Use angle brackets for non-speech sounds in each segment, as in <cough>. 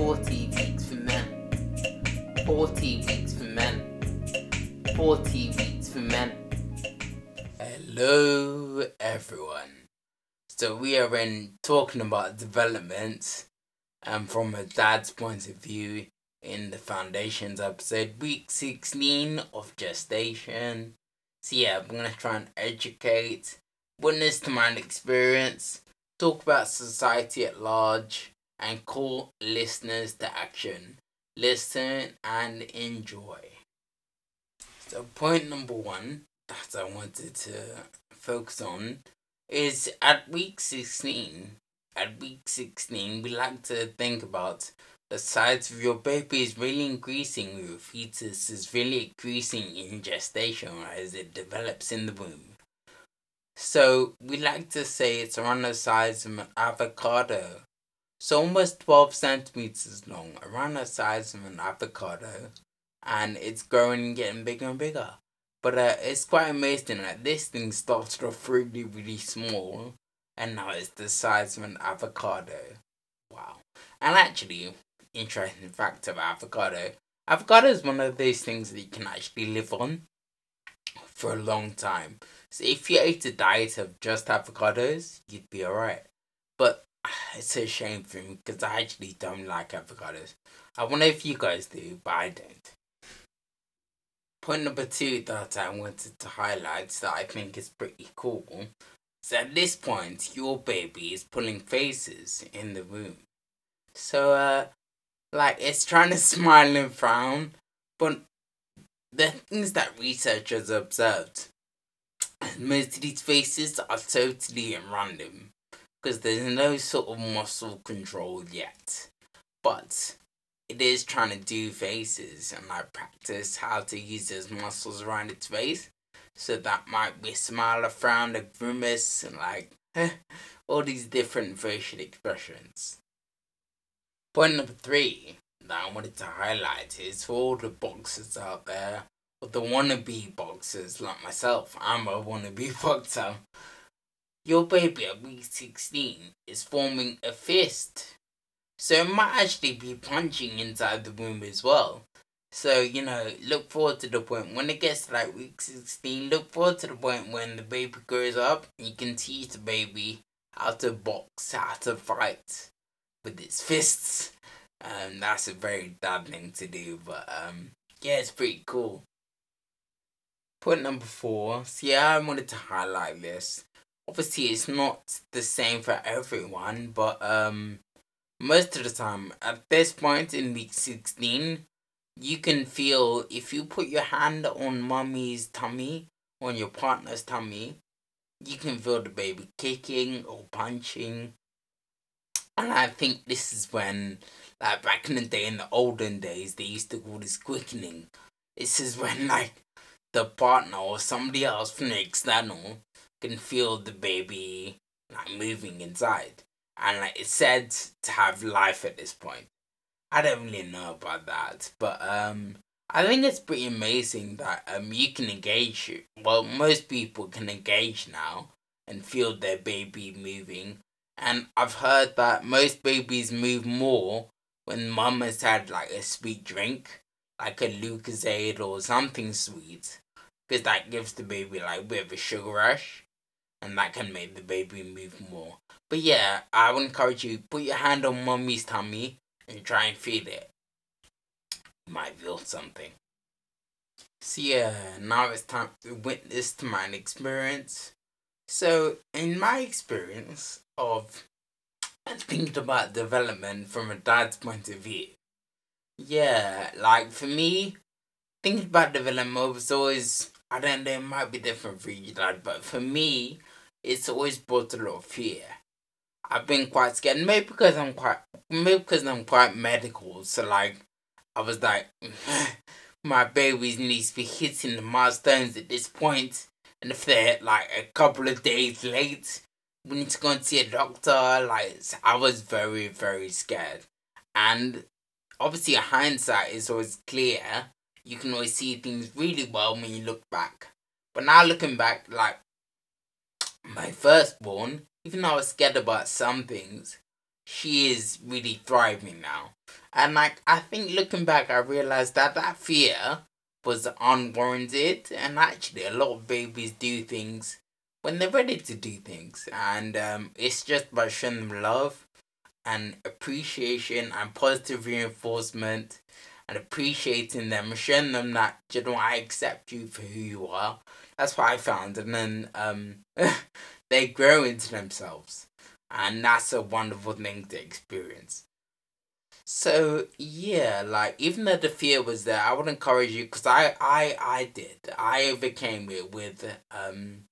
40 weeks for men. 40 weeks for men. 40 weeks for men. Hello, everyone. So, we are in talking about development and from a dad's point of view in the foundations episode, week 16 of gestation. So, yeah, I'm to try and educate, witness to my experience, talk about society at large, and call listeners to action. Listen and enjoy. So, point number one that I wanted to focus on is at week 16. At week 16, we like to think about the size of your baby is really increasing, your fetus is really increasing in gestation as it develops in the womb. So we like to say it's around the size of an avocado. So almost 12 centimeters long, around the size of an avocado. And it's growing and getting bigger and bigger. But uh, it's quite amazing that this thing started off really, really small. And now it's the size of an avocado. Wow. And actually, interesting fact about avocado. Avocado is one of those things that you can actually live on for a long time. So if you ate a diet of just avocados, you'd be alright. But it's a shame for me because I actually don't like avocados. I wonder if you guys do, but I don't. Point number two that I wanted to highlight that I think is pretty cool is at this point your baby is pulling faces in the room. So uh like it's trying to <laughs> smile and frown, but the things that researchers observed most of these faces are totally random because there's no sort of muscle control yet. But it is trying to do faces and like practice how to use those muscles around its face. So that might be a smile, a frown, a grimace, and like <laughs> all these different facial expressions. Point number three that I wanted to highlight is for all the boxers out there but the wannabe boxers like myself, I'm a wannabe <laughs> boxer. Your baby at week 16 is forming a fist. So it might actually be punching inside the womb as well. So, you know, look forward to the point when it gets to like week 16, look forward to the point when the baby grows up you can teach the baby how to box, how to fight with its fists. Um, that's a very dad thing to do, but um, yeah, it's pretty cool. Point number four. Yeah, I wanted to highlight this. Obviously, it's not the same for everyone, but um, most of the time, at this point in week 16, you can feel if you put your hand on mommy's tummy, on your partner's tummy, you can feel the baby kicking or punching. And I think this is when, like back in the day, in the olden days, they used to call this quickening. This is when, like, the partner or somebody else from the external can feel the baby like moving inside. And like it's said to have life at this point. I don't really know about that. But um I think it's pretty amazing that um you can engage well most people can engage now and feel their baby moving. And I've heard that most babies move more when mum has had like a sweet drink like a Lucozade or something sweet, because that gives the baby like a bit of a sugar rush, and that can make the baby move more. But yeah, I would encourage you put your hand on mommy's tummy and try and feel it. You might feel something. So yeah, now it's time to witness to my experience. So in my experience of thinking about development from a dad's point of view, yeah, like for me, thinking about development was always I don't know, it might be different for you, Dad, but for me, it's always brought a lot of fear. I've been quite scared, maybe because I'm quite, maybe because I'm quite medical. So like, I was like, <sighs> my babies needs to be hitting the milestones at this point, and if they're like a couple of days late, we need to go and see a doctor. Like, I was very, very scared, and obviously hindsight is always clear. You can always see things really well when you look back. But now looking back, like my firstborn, even though I was scared about some things, she is really thriving now. And like I think looking back, I realized that that fear was unwarranted, and actually a lot of babies do things when they're ready to do things, and um, it's just by showing them love and appreciation and positive reinforcement and appreciating them, showing them that you know I accept you for who you are. That's what I found, and then um, <laughs> they grow into themselves, and that's a wonderful thing to experience. So yeah, like even though the fear was there, I would encourage you because I I I did. I overcame it with um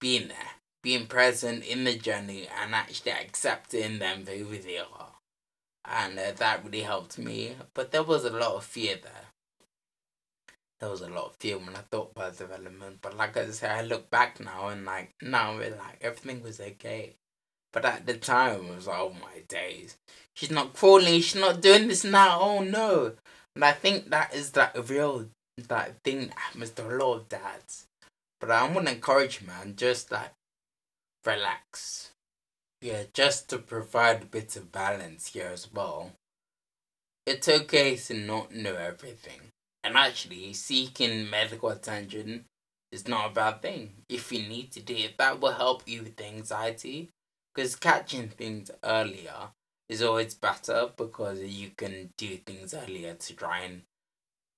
being there, being present in the journey, and actually accepting them for who they are, and uh, that really helped me. But there was a lot of fear there. There was a lot of fear when I thought about development, but like I said, I look back now and like now, we're like everything was okay. But at the time, it was like, oh my days. She's not crawling, she's not doing this now, oh no. And I think that is that real that thing that happens to a lot of dads. But I'm gonna encourage you, man, just like relax. Yeah, just to provide a bit of balance here as well. It's okay to not know everything. And actually, seeking medical attention is not a bad thing. If you need to do it, that will help you with anxiety because catching things earlier is always better because you can do things earlier to try and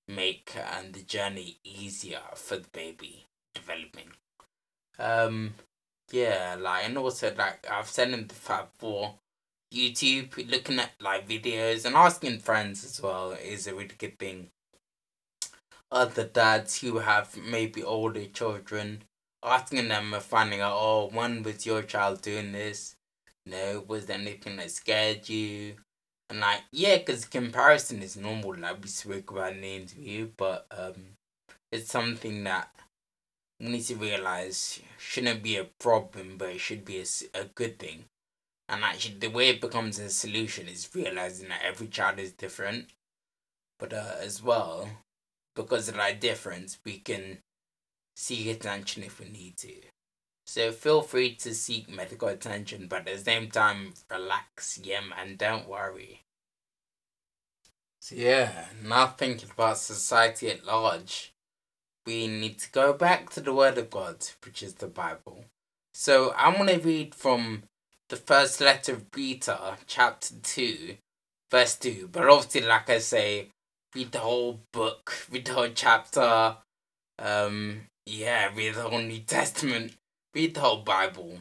make um, the journey easier for the baby developing. Um, yeah, like and also like I've said in the fact for YouTube, looking at like videos and asking friends as well is a really good thing. Other dads who have maybe older children asking them finding out, oh, when was your child doing this? You know, was there anything that scared you? And like, yeah, because comparison is normal, like we spoke about in the interview, but um, it's something that we need to realize shouldn't be a problem, but it should be a, a good thing. And actually, the way it becomes a solution is realizing that every child is different, but uh, as well, because of that difference, we can seek attention if we need to. So feel free to seek medical attention, but at the same time, relax, yeah, and don't worry. So yeah, now thinking about society at large, we need to go back to the Word of God, which is the Bible. So I'm going to read from the first letter of Peter, chapter 2, verse 2. But obviously, like I say, read the whole book, read the whole chapter, um, yeah, read the whole New Testament, read the whole Bible.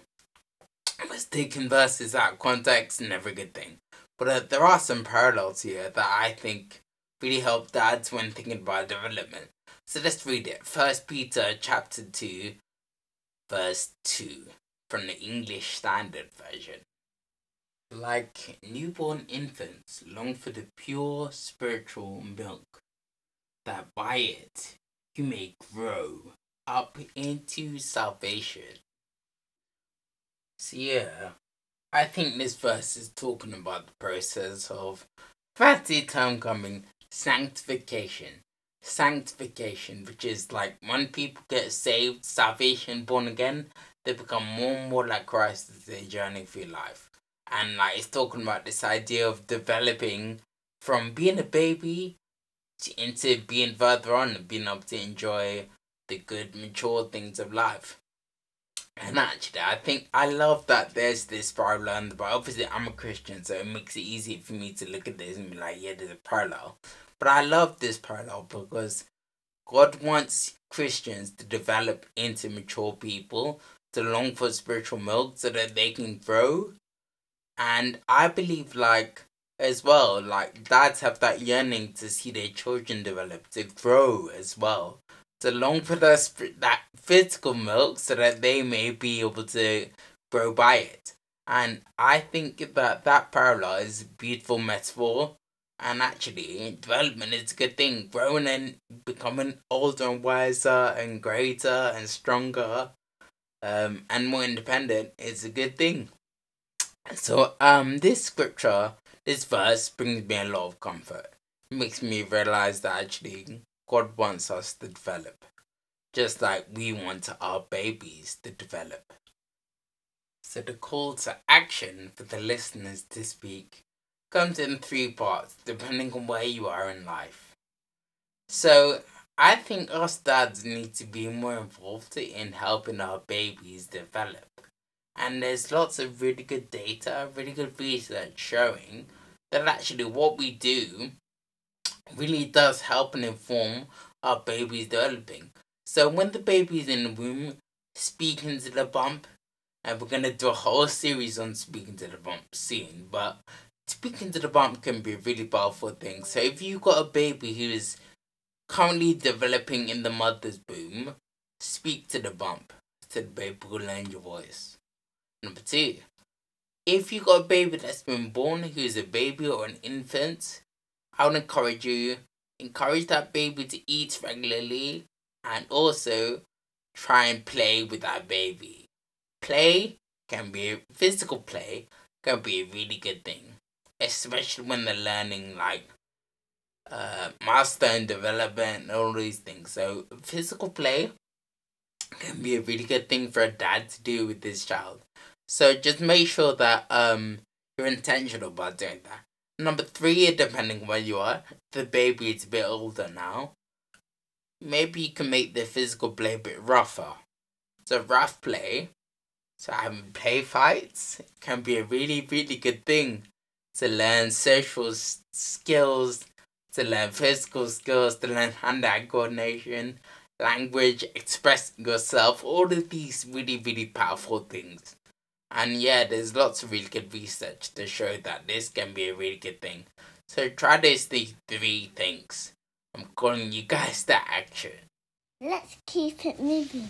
But taking verses out of context, never a good thing. But uh, there are some parallels here that I think really help dads when thinking about development. So let's read it. First Peter chapter 2, verse 2 from the English Standard Version. Like newborn infants long for the pure spiritual milk, that by it you may grow up into salvation. So yeah, I think this verse is talking about the process of fancy term coming sanctification. Sanctification, which is like when people get saved, salvation, born again, they become more and more like Christ as they journey through life. And like it's talking about this idea of developing from being a baby to, into being further on and being able to enjoy the good, mature things of life. And actually, I think I love that there's this parallel but Obviously, I'm a Christian, so it makes it easy for me to look at this and be like, yeah, there's a parallel. But I love this parallel because God wants Christians to develop into mature people, to long for spiritual milk so that they can grow. And I believe, like, as well, like, dads have that yearning to see their children develop, to grow as well to long for the, that physical milk so that they may be able to grow by it. And I think that that parallel is a beautiful metaphor. And actually, development is a good thing. Growing and becoming older and wiser and greater and stronger um, and more independent is a good thing. So, um, this scripture, this verse brings me a lot of comfort. It makes me realize that actually God wants us to develop, just like we want our babies to develop. So the call to action for the listeners this week comes in three parts depending on where you are in life. So I think us dads need to be more involved in helping our babies develop. And there's lots of really good data, really good research showing that actually what we do really does help and inform our baby's developing. So when the baby's in the womb, speaking to the bump, and we're gonna do a whole series on speaking to the bump soon, but speaking to the bump can be a really powerful thing. So if you've got a baby who is currently developing in the mother's womb, speak to the bump, so the baby will learn your voice. Number two, if you've got a baby that's been born who is a baby or an infant, I would encourage you encourage that baby to eat regularly and also try and play with that baby. Play can be physical play can be a really good thing, especially when they're learning like uh, milestone development and all these things. So physical play can be a really good thing for a dad to do with his child. So just make sure that um you're intentional about doing that. Number three, depending where you are, the baby is a bit older now. Maybe you can make the physical play a bit rougher. So rough play, so having play fights can be a really, really good thing to learn social skills, to learn physical skills, to learn hand-eye coordination, language, expressing yourself, all of these really, really powerful things. And yeah, there's lots of really good research to show that this can be a really good thing. So try these three things. I'm calling you guys to action. Let's keep it moving.